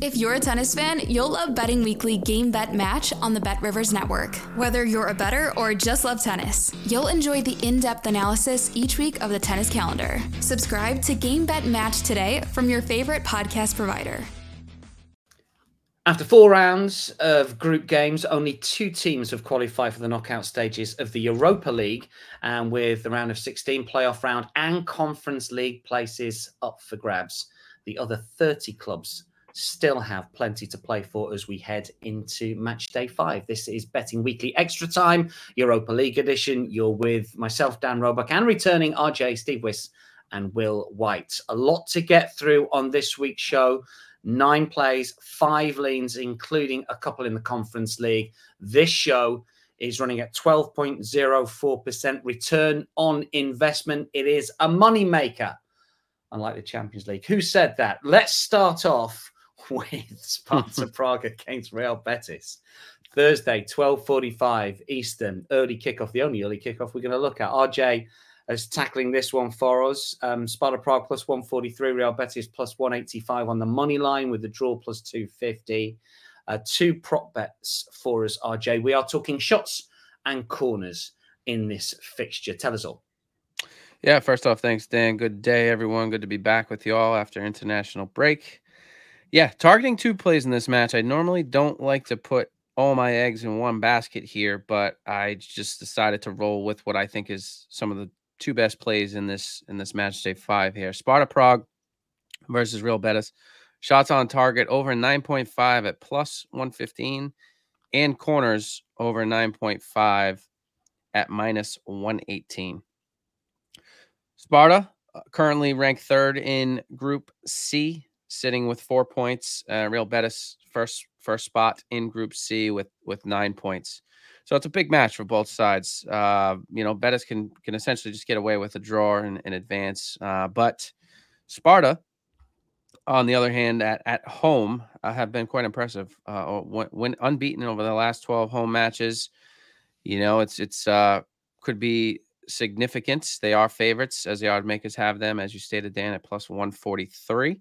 If you're a tennis fan, you'll love Betting Weekly Game Bet Match on the Bet Rivers Network. Whether you're a better or just love tennis, you'll enjoy the in depth analysis each week of the tennis calendar. Subscribe to Game Bet Match today from your favorite podcast provider. After four rounds of group games, only two teams have qualified for the knockout stages of the Europa League, and with the round of 16 playoff round and Conference League places up for grabs. The other 30 clubs still have plenty to play for as we head into match day five. This is Betting Weekly Extra Time, Europa League edition. You're with myself, Dan Roebuck, and returning RJ, Steve Wyss, and Will White. A lot to get through on this week's show. Nine plays, five leans, including a couple in the Conference League. This show is running at 12.04% return on investment. It is a money maker, unlike the Champions League. Who said that? Let's start off with Sparta Prague against Real Betis. Thursday, 12.45 Eastern, early kickoff, the only early kickoff we're going to look at. RJ is tackling this one for us. Um, Sparta Prague plus 143, Real Betis plus 185 on the money line with the draw plus 250. Uh, two prop bets for us, RJ. We are talking shots and corners in this fixture. Tell us all. Yeah, first off, thanks, Dan. Good day, everyone. Good to be back with you all after international break. Yeah, targeting two plays in this match. I normally don't like to put all my eggs in one basket here, but I just decided to roll with what I think is some of the two best plays in this in this match day five here. Sparta Prague versus Real Betis. Shots on target over 9.5 at plus 115 and corners over 9.5 at minus 118. Sparta uh, currently ranked third in Group C sitting with four points. Uh, Real Betis first first spot in Group C with with nine points. So it's a big match for both sides. Uh, you know, Betis can can essentially just get away with a draw in, in advance. Uh, but Sparta, on the other hand, at at home, uh, have been quite impressive. Uh, when, when, unbeaten over the last twelve home matches, you know, it's it's uh, could be significant. They are favorites, as the odd makers have them, as you stated, Dan, at plus one forty three.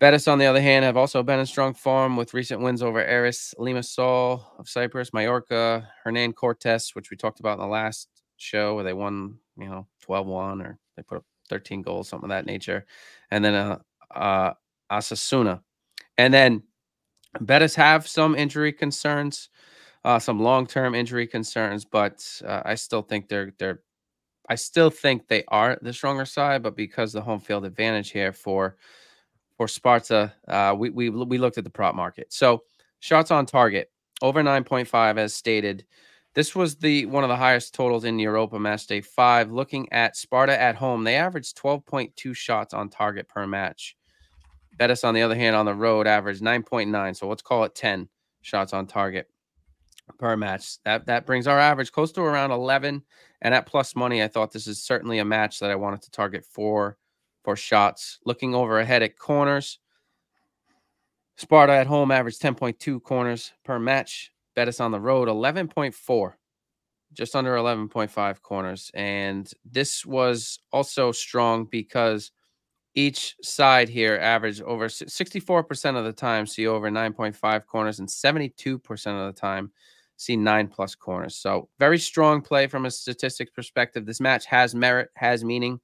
Betis, on the other hand, have also been in strong form with recent wins over Aris Limassol of Cyprus, Mallorca, Hernan Cortes, which we talked about in the last show where they won, you know, 12 1 or they put up 13 goals, something of that nature. And then uh, uh, Osasuna. And then Betis have some injury concerns, uh, some long term injury concerns, but uh, I still think they're, they're, I still think they are the stronger side, but because the home field advantage here for for Sparta, uh, we, we we looked at the prop market. So shots on target over 9.5 as stated. This was the one of the highest totals in Europa match day five. Looking at Sparta at home, they averaged 12.2 shots on target per match. Betis, on the other hand, on the road averaged 9.9. So let's call it 10 shots on target per match. That that brings our average close to around 11. And at plus money, I thought this is certainly a match that I wanted to target for for shots. Looking over ahead at corners, Sparta at home averaged 10.2 corners per match. Betis on the road 11.4, just under 11.5 corners. And this was also strong because each side here averaged over 64% of the time see over 9.5 corners and 72% of the time see nine plus corners. So very strong play from a statistics perspective. This match has merit, has meaning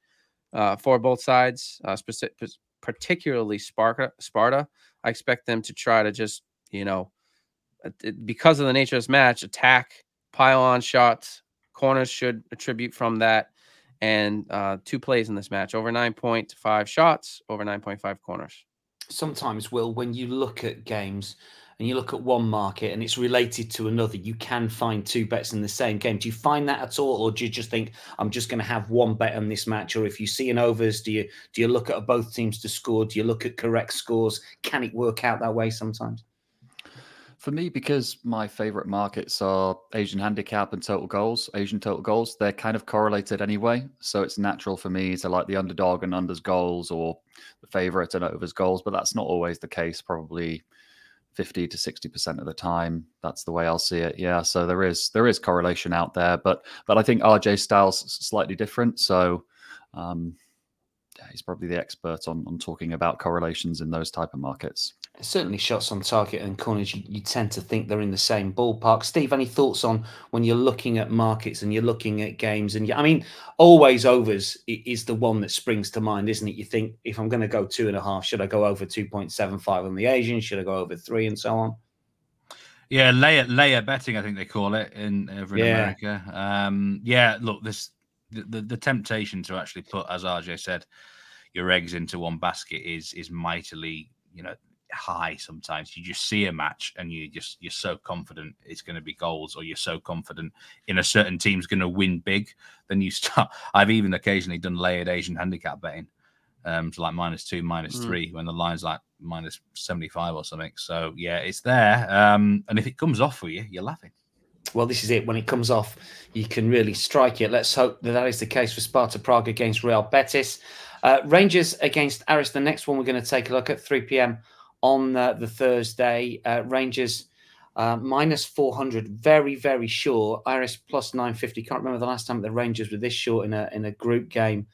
uh, for both sides, uh, specific, particularly Sparta. Sparta, I expect them to try to just, you know, because of the nature of this match, attack, pile on shots. Corners should attribute from that. And uh, two plays in this match over 9.5 shots, over 9.5 corners. Sometimes, Will, when you look at games, and you look at one market and it's related to another, you can find two bets in the same game. Do you find that at all, or do you just think I'm just going to have one bet on this match? Or if you see an overs, do you do you look at both teams to score? Do you look at correct scores? Can it work out that way sometimes? For me, because my favorite markets are Asian handicap and total goals, Asian total goals, they're kind of correlated anyway. So it's natural for me to like the underdog and unders goals or the favorite and overs goals, but that's not always the case. Probably 50 to 60% of the time. That's the way I'll see it. Yeah. So there is there is correlation out there, but but I think RJ style's slightly different. So um yeah, he's probably the expert on, on talking about correlations in those type of markets. Certainly, shots on target and corners, you, you, tend to think they're in the same ballpark. Steve, any thoughts on when you're looking at markets and you're looking at games? And you, I mean, always overs is the one that springs to mind, isn't it? You think if I'm going to go two and a half, should I go over 2.75 on the Asian? Should I go over three and so on? Yeah, layer layer betting, I think they call it in over in yeah. America. Um, yeah, look, this the, the, the temptation to actually put, as RJ said, your eggs into one basket is is mightily, you know, high sometimes. You just see a match and you just you're so confident it's going to be goals, or you're so confident in a certain team's going to win big. Then you start. I've even occasionally done layered Asian handicap betting, um, to like minus two, minus mm. three when the line's like minus seventy five or something. So yeah, it's there. Um, and if it comes off for you, you're laughing. Well, this is it. When it comes off, you can really strike it. Let's hope that that is the case for Sparta Prague against Real Betis. Uh, Rangers against Aris, the next one we're going to take a look at 3 p.m. on uh, the Thursday. Uh, Rangers uh, minus 400, very, very short. Aris plus 950. Can't remember the last time the Rangers were this short in a, in a group game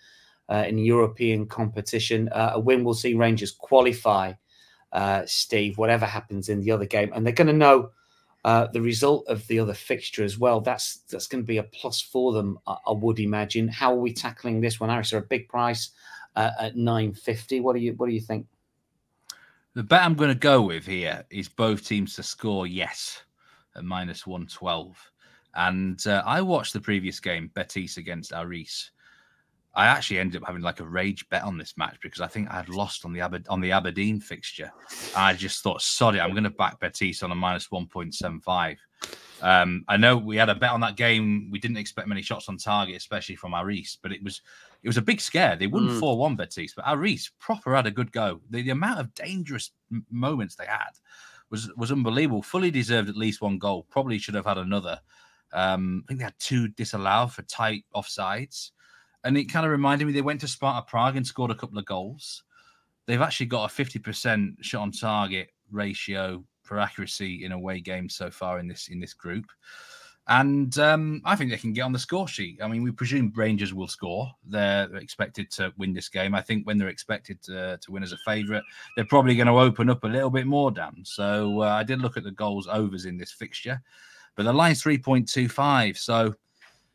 in European competition. A win will see Rangers qualify, Steve, whatever happens in the other game. And they're going to know. Uh, the result of the other fixture as well. That's that's going to be a plus for them, I, I would imagine. How are we tackling this one? Aris are a big price uh, at 950. What do you what do you think? The bet I'm going to go with here is both teams to score yes at minus 112. And uh, I watched the previous game, Betis against Aris. I actually ended up having like a rage bet on this match because I think I had lost on the Aber- on the Aberdeen fixture. I just thought, sorry, I'm going to back Betis on a minus 1.75. Um, I know we had a bet on that game. We didn't expect many shots on target, especially from Aris, but it was it was a big scare. They won mm. four one Betis, but Aris proper had a good go. The, the amount of dangerous m- moments they had was was unbelievable. Fully deserved at least one goal. Probably should have had another. Um, I think they had two disallowed for tight offsides, and it kind of reminded me they went to Sparta Prague and scored a couple of goals. They've actually got a fifty percent shot on target ratio for accuracy in away games so far in this in this group. And um, I think they can get on the score sheet. I mean, we presume Rangers will score. They're expected to win this game. I think when they're expected to, to win as a favourite, they're probably going to open up a little bit more, Dan. So uh, I did look at the goals overs in this fixture, but the line's 3.25. So,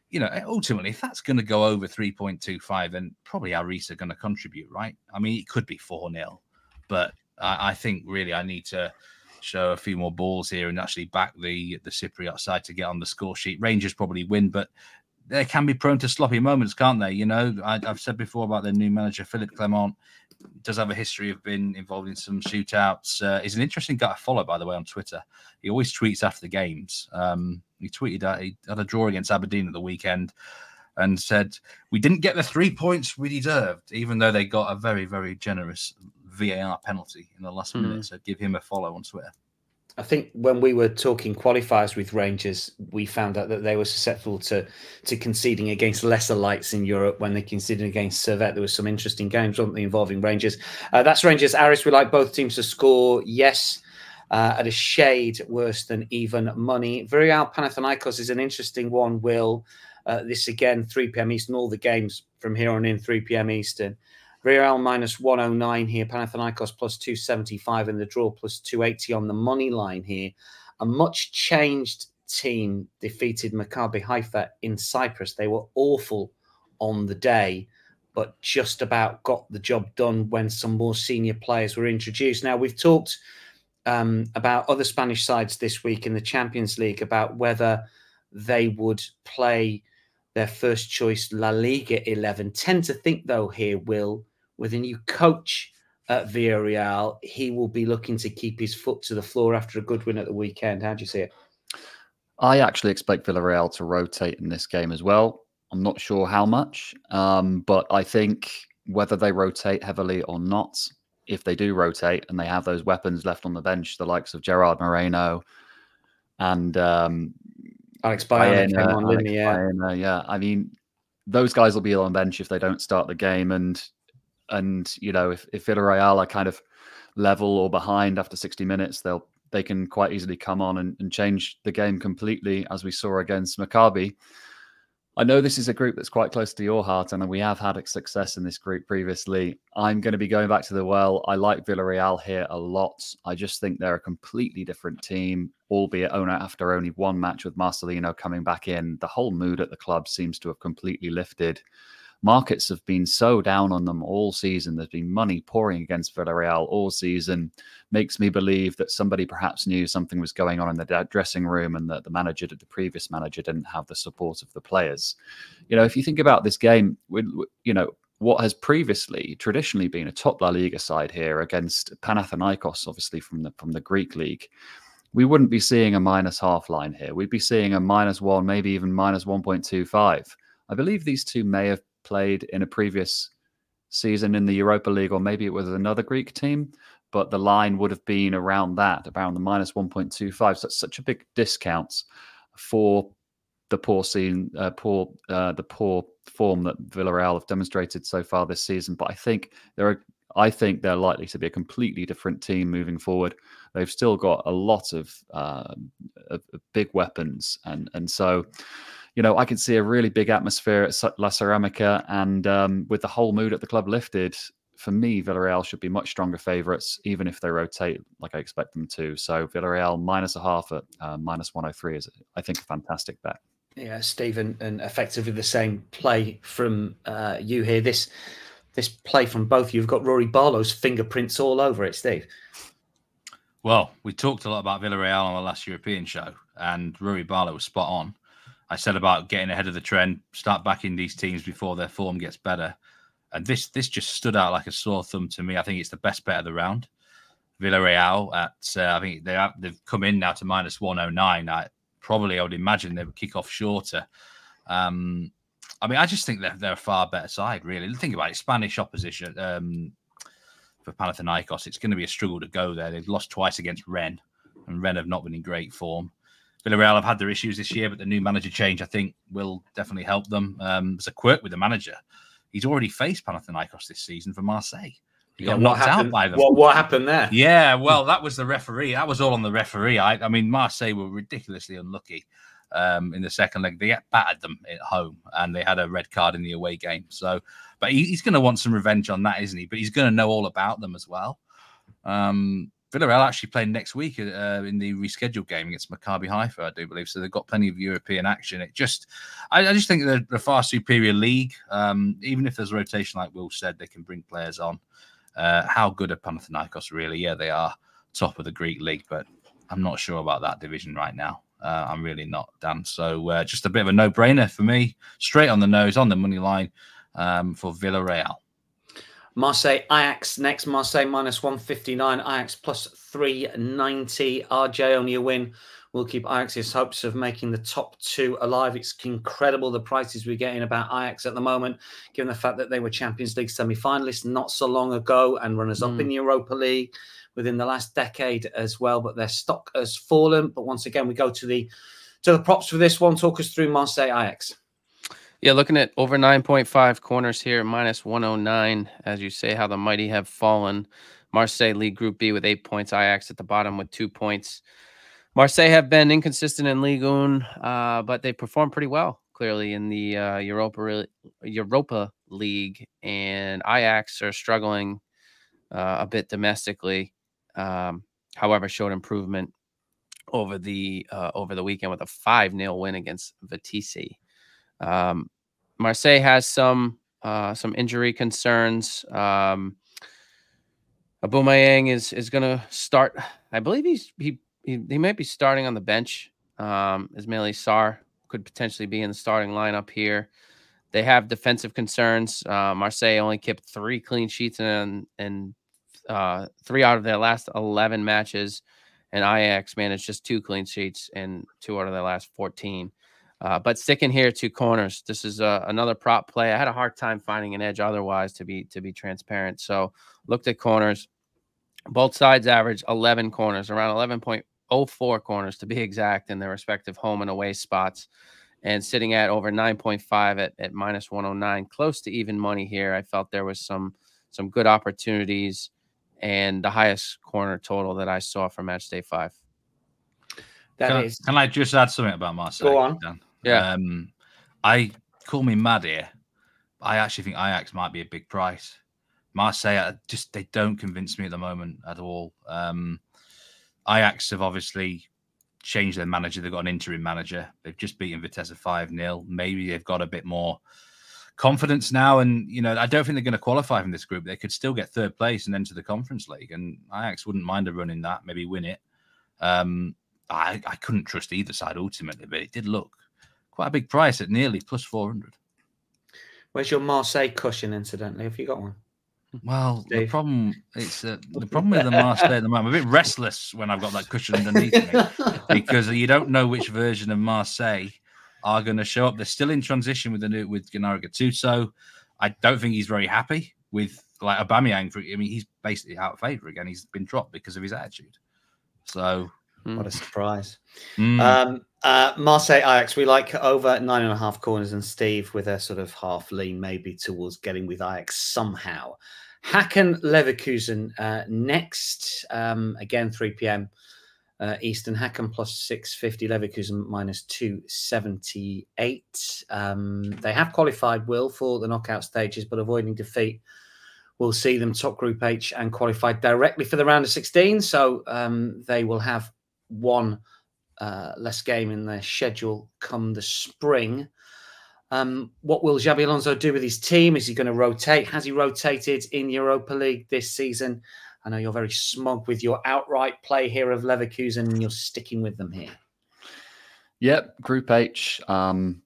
you know, ultimately, if that's going to go over 3.25, then probably Aris are going to contribute, right? I mean, it could be 4 0, but I, I think really I need to show a few more balls here and actually back the the Cypriot side to get on the score sheet. Rangers probably win, but they can be prone to sloppy moments, can't they? You know, I, have said before about their new manager Philippe Clement does have a history of being involved in some shootouts. Uh, he's an interesting guy to follow, by the way, on Twitter. He always tweets after the games. Um, he tweeted that he had a draw against Aberdeen at the weekend and said we didn't get the three points we deserved, even though they got a very, very generous VAR penalty in the last mm. minute. So give him a follow on Twitter. I think when we were talking qualifiers with Rangers, we found out that they were susceptible to to conceding against lesser lights in Europe. When they conceded against Servette, there was some interesting games, weren't they, involving Rangers? Uh, that's Rangers. Aris, we like both teams to score. Yes, uh, at a shade worse than even money. Villarreal Panathinaikos is an interesting one. Will uh, this again 3 p.m. Eastern? All the games from here on in 3 p.m. Eastern. Real minus 109 here, Panathinaikos plus 275 in the draw, plus 280 on the money line here. A much changed team defeated Maccabi Haifa in Cyprus. They were awful on the day, but just about got the job done when some more senior players were introduced. Now, we've talked um, about other Spanish sides this week in the Champions League about whether they would play their first choice La Liga 11. Tend to think, though, here, Will, with a new coach at Villarreal, he will be looking to keep his foot to the floor after a good win at the weekend. How do you see it? I actually expect Villarreal to rotate in this game as well. I'm not sure how much, um, but I think whether they rotate heavily or not, if they do rotate and they have those weapons left on the bench, the likes of Gerard Moreno, and um, Alex Baena came on, Alex? Yeah. Baena, uh, yeah. I mean, those guys will be on bench if they don't start the game, and and you know if if Villarreal are kind of level or behind after 60 minutes, they'll they can quite easily come on and, and change the game completely, as we saw against Maccabi. I know this is a group that's quite close to your heart, and we have had success in this group previously. I'm going to be going back to the well. I like Villarreal here a lot. I just think they're a completely different team, albeit owner after only one match with Marcelino coming back in. The whole mood at the club seems to have completely lifted markets have been so down on them all season. There's been money pouring against Villarreal all season. Makes me believe that somebody perhaps knew something was going on in the dressing room and that the manager, the previous manager, didn't have the support of the players. You know, if you think about this game, you know, what has previously traditionally been a top La Liga side here against Panathinaikos, obviously from the from the Greek league, we wouldn't be seeing a minus half line here. We'd be seeing a minus one, maybe even minus 1.25. I believe these two may have played in a previous season in the Europa League, or maybe it was another Greek team, but the line would have been around that, around the minus 1.25. So it's such a big discount for the poor scene, uh, poor uh, the poor form that Villarreal have demonstrated so far this season. But I think there are, I think they're likely to be a completely different team moving forward. They've still got a lot of, uh, of, big weapons, and and so you know, I can see a really big atmosphere at La Ceramica, and um, with the whole mood at the club lifted, for me, Villarreal should be much stronger favourites, even if they rotate like I expect them to. So Villarreal minus a half at uh, minus 103 is, I think, a fantastic bet. Yeah, Stephen, and effectively the same play from uh, you here. This this play from both you've got Rory Barlow's fingerprints all over it, Steve. Well, we talked a lot about Villarreal on the last European show, and Rory Barlow was spot on. I said about getting ahead of the trend, start backing these teams before their form gets better. And this this just stood out like a sore thumb to me. I think it's the best bet of the round. Villarreal at uh, I think they have, they've come in now to minus one oh nine. I probably I would imagine they would kick off shorter. Um, I mean, I just think they're they're a far better side. Really, think about it. Spanish opposition um, for Panathinaikos. It's going to be a struggle to go there. They've lost twice against Rennes, and Rennes have not been in great form. Villarreal have had their issues this year, but the new manager change, I think, will definitely help them. Um, there's a quirk with the manager. He's already faced Panathinaikos this season for Marseille. He got yeah, knocked happened, out by them. What, what happened there? Yeah, well, that was the referee. That was all on the referee. I, I mean, Marseille were ridiculously unlucky um, in the second leg. They battered them at home, and they had a red card in the away game. So, but he, he's going to want some revenge on that, isn't he? But he's going to know all about them as well. Um, Villarreal actually playing next week uh, in the rescheduled game against Maccabi Haifa, I do believe. So they've got plenty of European action. It just, I, I just think they're a far superior league. Um, even if there's rotation, like Will said, they can bring players on. Uh, how good are Panathinaikos really? Yeah, they are top of the Greek league, but I'm not sure about that division right now. Uh, I'm really not, Dan. So uh, just a bit of a no-brainer for me. Straight on the nose, on the money line um, for Villarreal. Marseille Ajax next. Marseille minus 159. Ajax plus 390. RJ only a win will keep Ajax's hopes of making the top two alive. It's incredible the prices we're getting about Ajax at the moment, given the fact that they were Champions League semi finalists not so long ago and runners up mm. in Europa League within the last decade as well. But their stock has fallen. But once again, we go to the to the props for this one. Talk us through Marseille Ajax. Yeah, looking at over 9.5 corners here, minus 109. As you say, how the mighty have fallen. Marseille lead Group B with eight points. Ajax at the bottom with two points. Marseille have been inconsistent in Ligue 1, uh, but they performed pretty well, clearly, in the uh, Europa, Europa League. And Ajax are struggling uh, a bit domestically. Um, however, showed improvement over the uh, over the weekend with a 5 0 win against Vitesse. Um, Marseille has some uh, some injury concerns. Um, Aubameyang is is going to start. I believe he's he, he, he might be starting on the bench. Um, Ismaila Sarr could potentially be in the starting lineup here. They have defensive concerns. Uh, Marseille only kept three clean sheets and and uh, three out of their last eleven matches, and Ajax managed just two clean sheets in two out of their last fourteen. Uh, but sticking here to corners, this is uh, another prop play. I had a hard time finding an edge otherwise to be to be transparent. So looked at corners. Both sides average 11 corners, around 11.04 corners to be exact in their respective home and away spots and sitting at over 9.5 at, at minus 109 close to even money here i felt there was some some good opportunities and the highest corner total that i saw for match day five That can, is. can I just add something about Marseille? Go on. Dan? Yeah. Um, I call me mad here. I actually think Ajax might be a big price. Marseille uh, just they don't convince me at the moment at all. Um, Ajax have obviously changed their manager. They've got an interim manager. They've just beaten Vitesse 5 0. Maybe they've got a bit more confidence now. And, you know, I don't think they're going to qualify from this group. They could still get third place and enter the Conference League. And Ajax wouldn't mind a run in that, maybe win it. Um, I, I couldn't trust either side ultimately, but it did look quite a big price at nearly plus 400. Where's your Marseille cushion, incidentally? Have you got one? Well, the problem it's uh, the problem with the Marseille at the moment. I'm a bit restless when I've got that cushion underneath me because you don't know which version of Marseille are going to show up. They're still in transition with the new with Gennaro Gattuso. I don't think he's very happy with like Aubameyang. For, I mean, he's basically out of favour again. He's been dropped because of his attitude. So what a surprise. mm, Um, uh, Marseille Ajax, we like over nine and a half corners, and Steve with a sort of half lean maybe towards getting with Ajax somehow. Hacken Leverkusen uh, next, um, again 3 p.m. Uh, Eastern Hacken plus 650, Leverkusen minus 278. Um, they have qualified, Will, for the knockout stages, but avoiding defeat will see them top Group H and qualified directly for the round of 16. So um, they will have one uh, less game in their schedule come the spring. Um, what will Xabi Alonso do with his team? Is he going to rotate? Has he rotated in Europa League this season? I know you're very smug with your outright play here of Leverkusen, and you're sticking with them here. Yep, Group H. Um,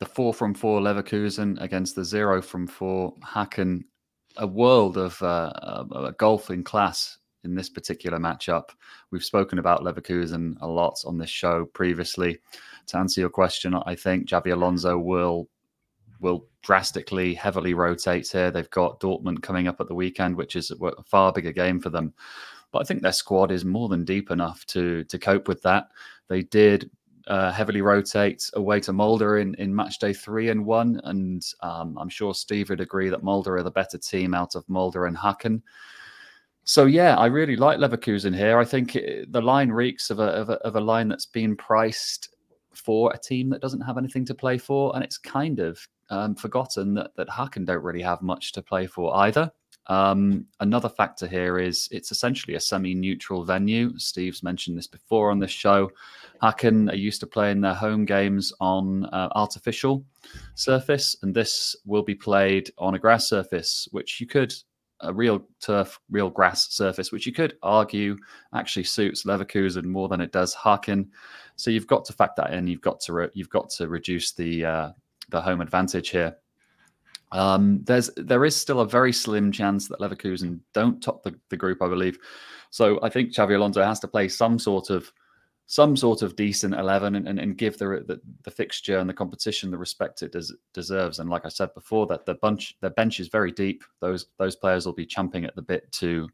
the four from four Leverkusen against the zero from four Hacken. A world of uh, in class in this particular matchup. We've spoken about Leverkusen a lot on this show previously. To answer your question, I think Xabi Alonso will will drastically heavily rotate here. They've got Dortmund coming up at the weekend, which is a far bigger game for them. But I think their squad is more than deep enough to to cope with that. They did uh, heavily rotate away to Molde in, in match day three and one. And um, I'm sure Steve would agree that Molde are the better team out of Molde and Hacken. So yeah, I really like Leverkusen here. I think it, the line reeks of a, of a of a line that's been priced for a team that doesn't have anything to play for, and it's kind of um, forgotten that that Hacken don't really have much to play for either. Um, another factor here is it's essentially a semi-neutral venue. Steve's mentioned this before on this show. Hacken are used to playing their home games on uh, artificial surface, and this will be played on a grass surface, which you could a real turf, real grass surface, which you could argue actually suits Leverkusen more than it does Hacken. So you've got to factor that in. You've got to re- you've got to reduce the uh, the home advantage here. Um, there's there is still a very slim chance that Leverkusen don't top the, the group, I believe. So I think Xabi Alonso has to play some sort of some sort of decent eleven and, and, and give the, the, the fixture and the competition the respect it des- deserves. And like I said before, that the bunch the bench is very deep. Those those players will be champing at the bit to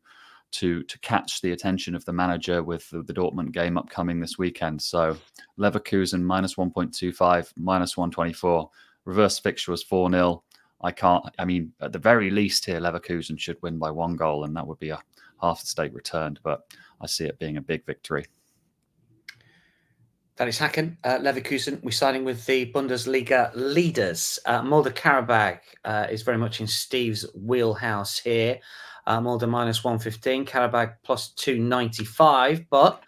to to catch the attention of the manager with the, the Dortmund game upcoming this weekend. So Leverkusen minus one point two five, minus one twenty four. Reverse fixture was four 0 I can't. I mean, at the very least here, Leverkusen should win by one goal, and that would be a half the stake returned. But I see it being a big victory. That is Hacken. Uh, Leverkusen, we're signing with the Bundesliga leaders. Uh, Molde Qarabag uh, is very much in Steve's wheelhouse here. Molde minus 115, Qarabag plus 295. But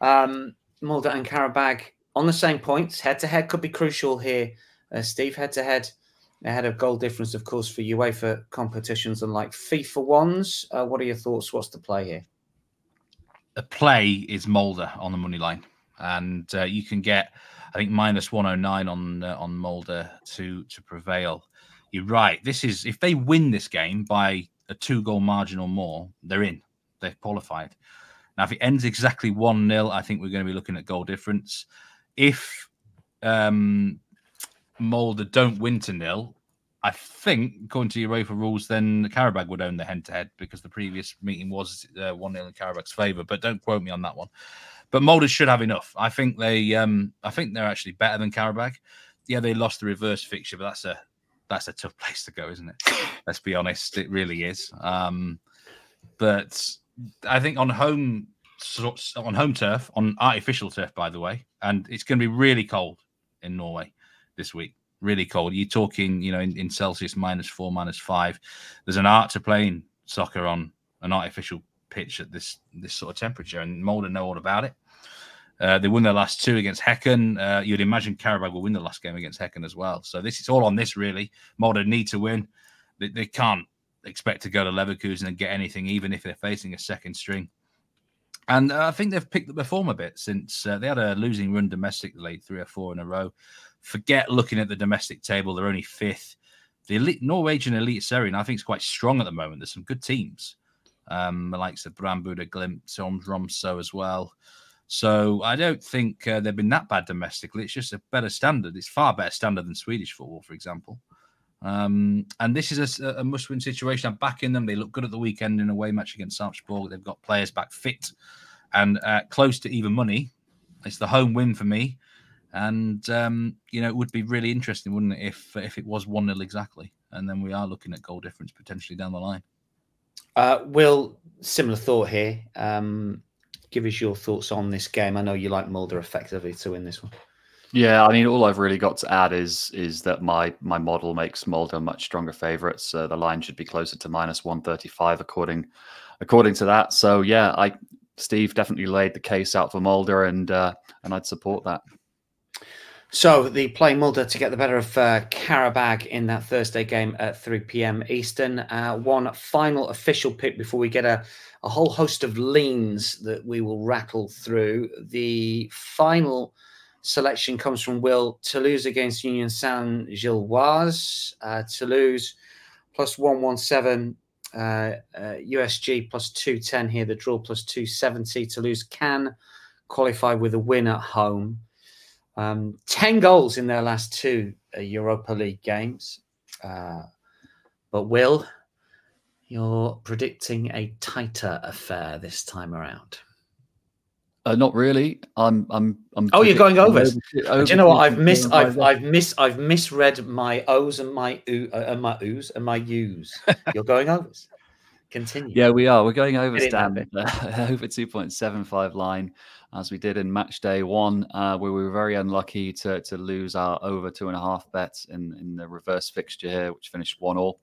um, Molde and Qarabag on the same points. Head to head could be crucial here. Uh, Steve, head to head, ahead of goal difference, of course, for UEFA competitions and like FIFA ones. Uh, what are your thoughts? What's the play here? The play is Molde on the money line and uh, you can get I think minus 109 on uh, on Molde to to prevail. You're right. This is if they win this game by a two goal margin or more, they're in. They're qualified. Now, if it ends exactly one 0 I think we're going to be looking at goal difference. If um, Molde don't win to nil, I think, according to UEFA rules, then Qarabag would own the head to head because the previous meeting was uh, 1 0 in Qarabag's favour. But don't quote me on that one. but Molde should have enough. I think they, um, I think they're actually better than Qarabag. Yeah, they lost the reverse fixture, but that's a that's a tough place to go, isn't it? Let's be honest, it really is. Um, but I think on home on home turf, on artificial turf, by the way, and it's going to be really cold in Norway this week. Really cold. You're talking, you know, in, in Celsius minus four, minus five. There's an art to playing soccer on an artificial pitch at this this sort of temperature, and Molde know all about it. Uh, they won their last two against Hacken. Uh, you'd imagine Qarabag will win the last game against Hacken as well. So this is all on this really. Molde need to win. They, they, can't expect to go to Leverkusen and get anything, even if they're facing a second string. And uh, I think they've picked up their form a bit since uh, they had a losing run domestically, three or four in a row. Forget looking at the domestic table; they're only fifth. The Norwegian elite, Norwegian Eliteserien, I think, is quite strong at the moment. There's some good teams, um, the likes of Brann Bodø Glimt, Tromsø as well. So I don't think uh, they've been that bad domestically. It's just a better standard. It's far better standard than Swedish football, for example. Um, and this is a, a must-win situation. I'm backing them. They look good at the weekend in a away match against Sarpsborg. They've got players back fit and uh, close to even money. It's the home win for me, and um, you know it would be really interesting, wouldn't it, if if it was one 0 exactly, and then we are looking at goal difference potentially down the line. Uh, Will, similar thought here. Um, give us your thoughts on this game. I know you like Molde effectively to win this one. Yeah, I mean, all I've really got to add is is that my my model makes Molde much stronger favourites. Uh, the line should be closer to minus one thirty five according according to that. So yeah, I Steve definitely laid the case out for Molde, and uh, and I'd support that. So the playing Molde to get the better of uh, in that Thursday game at 3 p.m. Eastern. Uh, one final official pick before we get a, a whole host of leans that we will rattle through. The final selection comes from Will Toulouse against Union Saint Gilloise. Uh, Toulouse plus 117, uh, uh, USG plus 210 here, the draw plus 270. Toulouse can qualify with a win at home. Um, 10 goals in their last two uh, Europa League games. Uh, but Will, you're predicting a tighter affair this time around. Uh, not really. I'm. I'm. I'm. Oh, you're going over. over Do you know what? I've missed. I've. I've missed. I've misread my O's and my uh, and my U's and my U's. You're going overs. Continue. Yeah, we are. We're going over stand over 2.75 line as we did in match day one, uh, where we were very unlucky to to lose our over two and a half bets in in the reverse fixture here, which finished one all.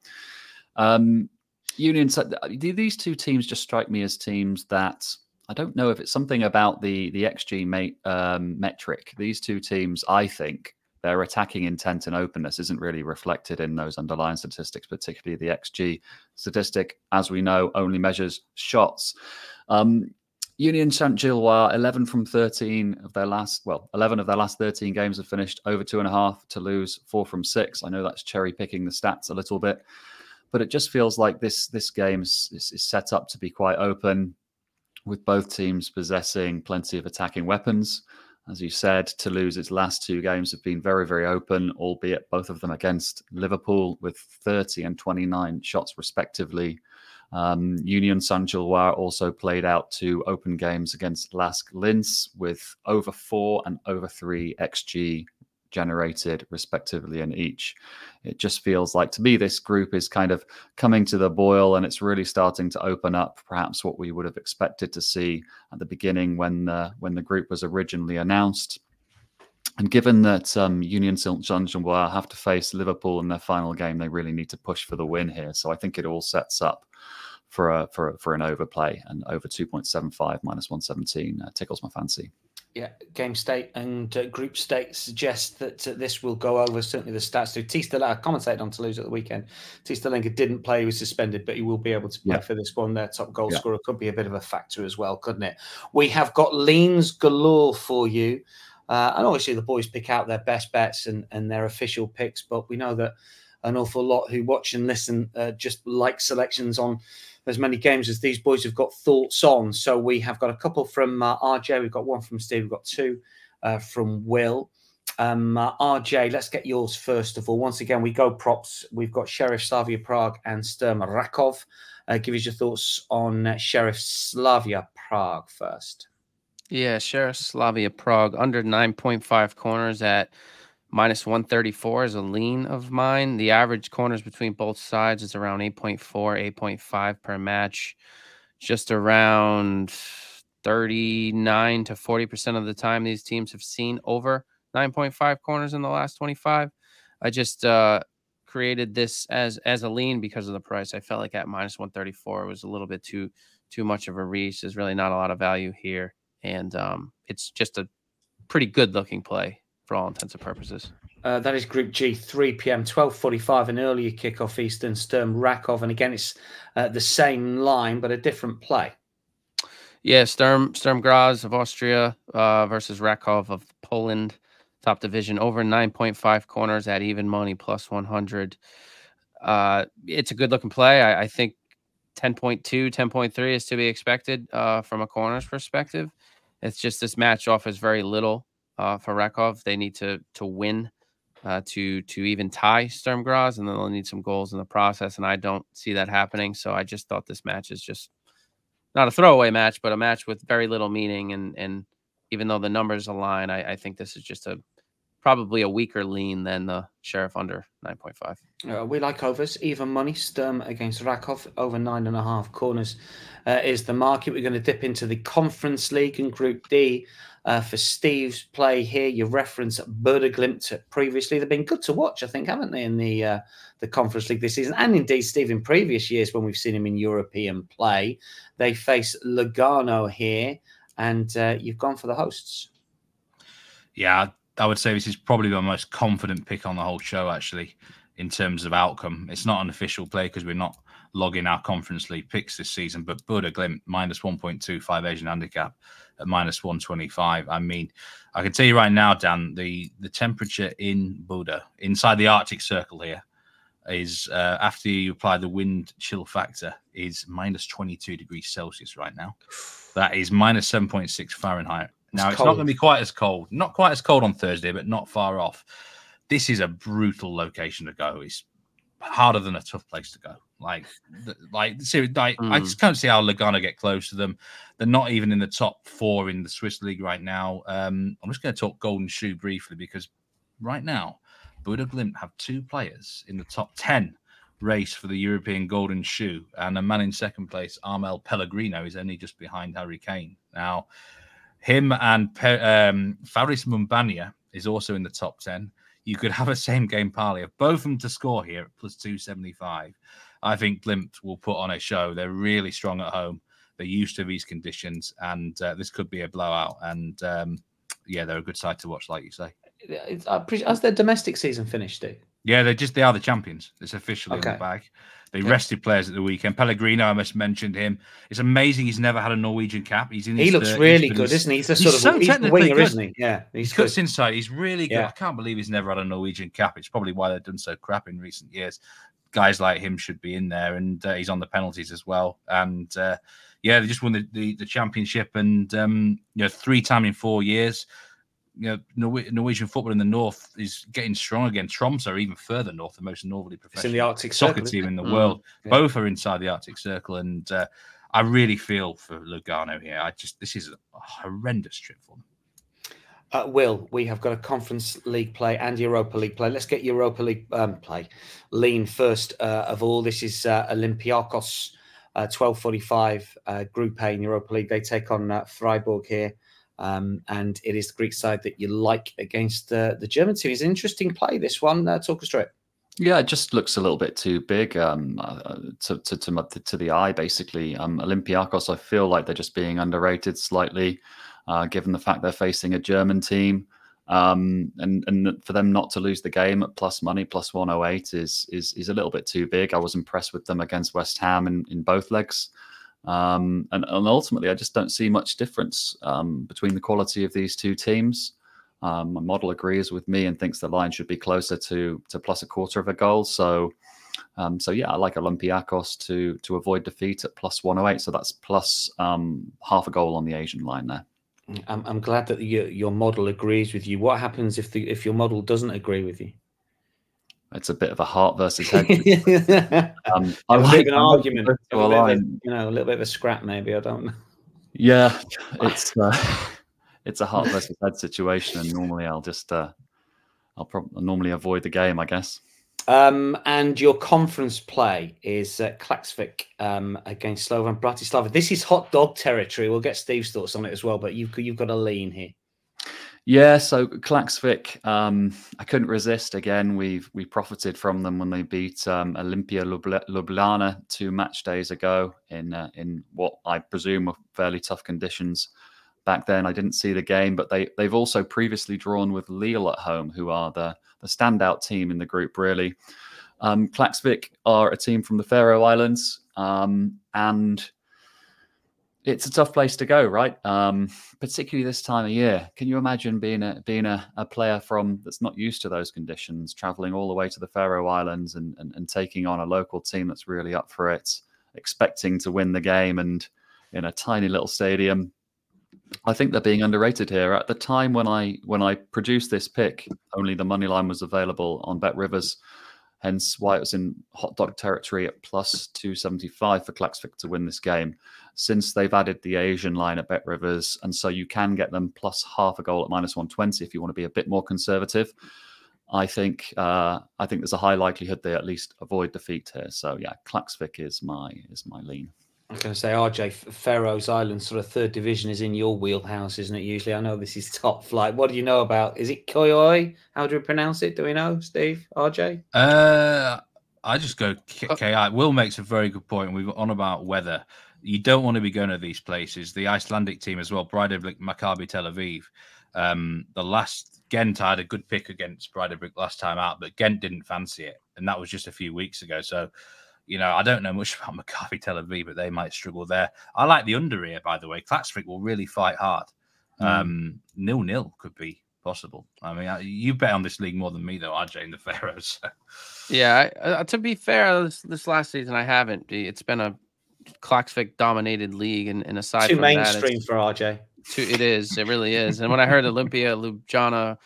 Um, Union. These two teams just strike me as teams that I don't know if it's something about the the xG mate, um, metric. These two teams, I think, their attacking intent and openness isn't really reflected in those underlying statistics, particularly the xG statistic. As we know, only measures shots. Um, Union Saint Gilloise, 11 from 13 of their last, well, 11 of their last 13 games have finished over two and a half Toulouse four from six. I know that's cherry picking the stats a little bit, but it just feels like this this game is, is, is set up to be quite open with both teams possessing plenty of attacking weapons. As you said, Toulouse its last two games have been very, very open, albeit both of them against Liverpool with 30 and 29 shots respectively. Um, Union Saint Gilloise also played out two open games against Lask Linz with over four and over three XG generated respectively in each. It just feels like to me this group is kind of coming to the boil and it's really starting to open up perhaps what we would have expected to see at the beginning when the when the group was originally announced. And given that um, Union Saint-Gilloise have to face Liverpool in their final game, they really need to push for the win here. So I think it all sets up for a for a, for an overplay and over 2.75 minus 117 uh, tickles my fancy. Yeah, game state and uh, group state suggest that uh, this will go over. Certainly, the stats do. Tista I commentated on Toulouse at the weekend. Tista didn't play; he was suspended, but he will be able to play yeah. for this one. Their top goal yeah. scorer could be a bit of a factor as well, couldn't it? We have got leans galore for you, uh, and obviously the boys pick out their best bets and and their official picks. But we know that an awful lot who watch and listen uh, just like selections on as many games as these boys have got thoughts on. So we have got a couple from uh, RJ, we've got one from Steve, we've got two uh, from Will. Um, uh, RJ, let's get yours first of all. Once again, we go props. We've got Sheriff Slavia Prague and Sturm Rakov. Uh, give us your thoughts on Sheriff Slavia Prague first. Yeah, Sheriff Slavia Prague under 9.5 corners at minus 134 is a lean of mine. The average corners between both sides is around 8.4, 8.5 per match. Just around 39 to 40% of the time these teams have seen over 9.5 corners in the last 25. I just uh, created this as as a lean because of the price. I felt like at minus 134 was a little bit too too much of a reach. There's really not a lot of value here, and um, it's just a pretty good looking play for all intents and purposes. Uh, that is Group G, 3 p.m., 12:45, an earlier kickoff. Eastern Sturm Rakov, and again, it's uh, the same line but a different play. Yeah, Sturm Sturm Graz of Austria uh, versus Rakov of Poland, top division, over 9.5 corners at even money, plus 100. Uh, it's a good looking play. I, I think 10.2, 10.3 is to be expected uh, from a corners perspective. It's just this match offers very little uh, for Rakov. They need to to win uh, to to even tie Sturm Graz, and then they'll need some goals in the process. And I don't see that happening. So I just thought this match is just not a throwaway match, but a match with very little meaning. And and even though the numbers align, I, I think this is just a probably a weaker lean than the Sheriff under 9.5. Uh, we like overs, even money. Sturm against Rakov, over nine and a half corners uh, is the market. We're going to dip into the Conference League and Group D uh, for Steve's play here. You reference Glimt previously. They've been good to watch, I think, haven't they, in the uh, the Conference League this season? And indeed, Steve, in previous years when we've seen him in European play, they face Lugano here, and uh, you've gone for the hosts. Yeah, I would say this is probably my most confident pick on the whole show, actually, in terms of outcome. It's not an official play because we're not logging our Conference League picks this season, but Bodø Glimt minus 1.25 Asian handicap at minus 125. I mean, I can tell you right now, Dan, the, the temperature in Bodø, inside the Arctic Circle here, is uh, after you apply the wind chill factor, is minus 22 degrees Celsius right now. That is minus 7.6 Fahrenheit. Now it's, it's not going to be quite as cold. Not quite as cold on Thursday, but not far off. This is a brutal location to go. It's harder than a tough place to go. Like, like, seriously, like mm. I just can't see how Lugano get close to them. They're not even in the top four in the Swiss league right now. Um, I'm just going to talk Golden Shoe briefly because right now, Bodø Glimt have two players in the top ten race for the European Golden Shoe, and a man in second place, Amahl Pellegrino, is only just behind Harry Kane. Now, him and Pe- um, Faris Moumbagna is also in the top 10. You could have a same game parlay of both of them to score here at plus 275. I think Glimt will put on a show. They're really strong at home. They're used to these conditions, and uh, this could be a blowout. And um, yeah, they're a good side to watch, like you say. It's, has their domestic season finished, Steve? Yeah, they just they are the champions. It's officially okay. in the bag. They yeah. rested players at the weekend. Pellegrino, I must mentioned him. It's amazing he's never had a Norwegian cap. He's in. He looks 30s, really good, isn't he? He's a sort he's of so he's winger, good. isn't he? Yeah, he cuts inside. He's really good. Yeah. I can't believe he's never had a Norwegian cap. It's probably why they've done so crap in recent years. Guys like him should be in there, and uh, he's on the penalties as well. And uh, yeah, they just won the, the, the championship, and um, you know, three time in four years you know, Norwegian football in the north is getting strong again. Tromsø are even further north, the most northerly professional in the Arctic soccer Circle, team in the mm, world. Yeah. Both are inside the Arctic Circle, and uh, I really feel for Lugano here. I just this is a horrendous trip for them. Uh, Will, we have got a Conference League play and Europa League play. Let's get Europa League um, play. Lean first uh, of all. This is uh, Olympiacos, uh, twelve forty-five uh, Group A in Europa League. They take on uh, Freiburg here. Um, and it is the Greek side that you like against the, German team. It's an interesting play, this one. Talk us through it. Yeah, it just looks a little bit too big um, uh, to, to, to, to, the eye, basically. Um, Olympiacos, I feel like they're just being underrated slightly, uh, given the fact they're facing a German team. Um, and and for them not to lose the game at plus money, plus 108 is is is a little bit too big. I was impressed with them against West Ham in, in both legs. Um, and, and, ultimately, I just don't see much difference um, between the quality of these two teams. Um, my model agrees with me and thinks the line should be closer to to plus a quarter of a goal. So, um, so yeah, I like Olympiacos to to avoid defeat at plus 108. So that's plus um, half a goal on the Asian line there. I'm, I'm glad that your your model agrees with you. What happens if the if your model doesn't agree with you? it's a bit of a heart versus head. um, I like an argument, a a, you know, a little bit of a scrap, maybe. I don't know. Yeah, it's uh, it's a heart versus head situation, and normally I'll just uh, I'll probably normally avoid the game, I guess. Um, and your conference play is uh, Klaksvik um, against Slovan Bratislava. This is hot dog territory. We'll get Steve's thoughts on it as well, but you've you've got a lean here. Yeah, so Klaksvik, um, I couldn't resist. Again, we've we profited from them when they beat um, Olimpija Ljubljana two match days ago in uh, in what I presume were fairly tough conditions. Back then, I didn't see the game, but they they've also previously drawn with Lille at home, who are the the standout team in the group. Really, um, Klaksvik are a team from the Faroe Islands, um, and it's a tough place to go, right? Um, particularly this time of year. Can you imagine being a being a, a, player from that's not used to those conditions, traveling all the way to the Faroe Islands and, and, and taking on a local team that's really up for it, expecting to win the game, and in a tiny little stadium. I think they're being underrated here. At the time when I when I produced this pick, only the money line was available on BetRivers hence why it was in hot dog territory at plus 275 for Klaksvik to win this game. Since they've added the Asian line at BetRivers, and so you can get them plus half a goal at minus 120 if you want to be a bit more conservative. I think uh, I think there's a high likelihood they at least avoid defeat here. So yeah, Klaksvik is my is my lean. Was going to say, RJ, Faroes Island, sort of third division is in your wheelhouse, isn't it? Usually, I know this is top flight. What do you know about? Is it Koyoi? How do we pronounce it? Do we know, Steve? RJ? Uh, I just go Ki. Uh, Will makes a very good point. We've on about weather. You don't want to be going to these places. The Icelandic team as well, Breiðablik, Maccabi Tel Aviv. Um, the last Ghent I had a good pick against Breiðablik last time out, but Ghent didn't fancy it, and that was just a few weeks ago. So you know, I don't know much about Maccabi Tel Aviv, but they might struggle there. I like the under here, by the way. Klaksvik will really fight hard. Mm. Um, nil nil could be possible. I mean, you bet on this league more than me, though, RJ, in the Faroes. yeah, uh, to be fair, this, this, last season I haven't. It's been a Klaksvik dominated league, and, and aside too from mainstream that, for RJ. Too, it is. It really is. And when I heard Olimpija Ljubljana,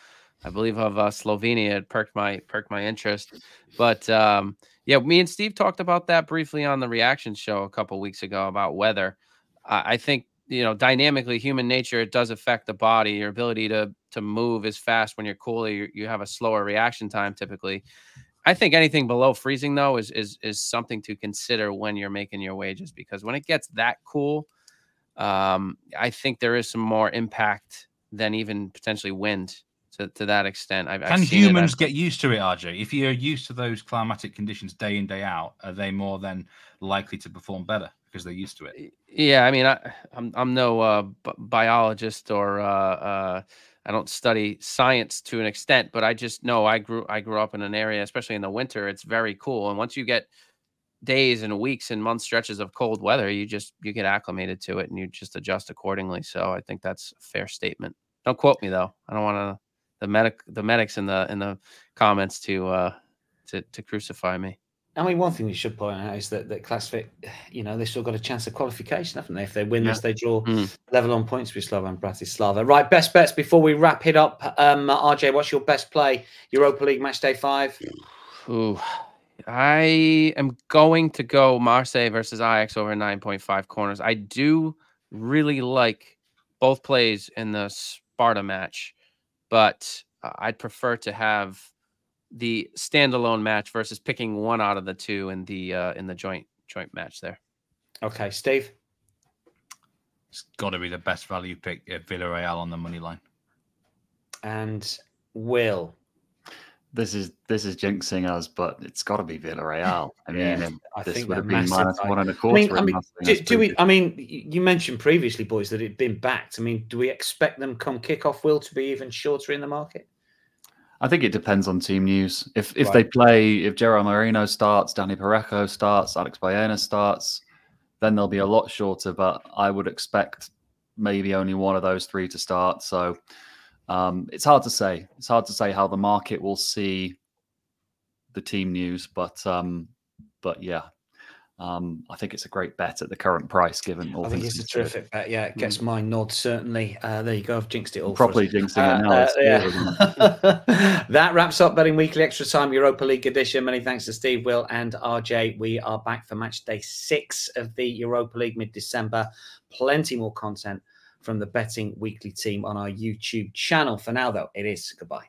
I believe of uh, Slovenia, it perked my perked my interest. But um, yeah, me and Steve talked about that briefly on the reaction show a couple weeks ago about weather. I, I think you know dynamically human nature it does affect the body. Your ability to to move is fast when you're cooler you, you have a slower reaction time typically. I think anything below freezing though is is is something to consider when you're making your wages because when it gets that cool um, i think there is some more impact than even potentially wind to, to that extent. I've, Can I've humans get used to it, RJ? If you're used to those climatic conditions day in day out, are they more than likely to perform better because they're used to it? Yeah, I mean, I, I'm I'm no uh, b- biologist or uh, uh, I don't study science to an extent, but I just know I grew I grew up in an area, especially in the winter. It's very cool, and once you get days and weeks and month stretches of cold weather, you just you get acclimated to it and you just adjust accordingly. So I think that's a fair statement. Don't quote me though. I don't want to the medic the medics in the in the comments to uh to to crucify me. I mean, one thing we should point out is that that Klaksvik, you know, they've still got a chance of qualification, haven't they? If they win yeah. this, they draw mm. level on points with Slovan Bratislava. Right, best bets before we wrap it up. Um, RJ, what's your best play? Europa League match day five. Ooh, I am going to go Marseille versus Ajax over nine point five corners. I do really like both plays in the Sparta match but uh, I'd prefer to have the standalone match versus picking one out of the two in the uh, in the joint joint match there. Okay, Steve. It's got to be the best value pick at Villarreal on the money line. And Will. This is this is jinxing us, but it's got to be Villarreal. I yeah, mean, I this would have been minus one and a quarter. I mean, I mean do, do we? I mean, you mentioned previously, boys, that it'd been backed. I mean, do we expect them come kickoff will to be even shorter in the market? I think it depends on team news. If if right. they play, if Gerard Moreno starts, Dani Parejo starts, Alex Baena starts, then they'll be a lot shorter. But I would expect maybe only one of those three to start. So um, it's hard to say. It's hard to say how the market will see the team news, but um, but yeah, um, I think it's a great bet at the current price, given all. I think it's a terrific bet. Yeah, it gets mm. my nod certainly. Uh, there you go. I've jinxed it all. Properly jinxing uh, it now. Uh, yeah. that wraps up betting weekly extra time Europa League edition. Many thanks to Steve, Will, and RJ. We are back for match day six of the Europa League mid December. Plenty more content from the Betting Weekly team on our YouTube channel. For now, though, it is goodbye.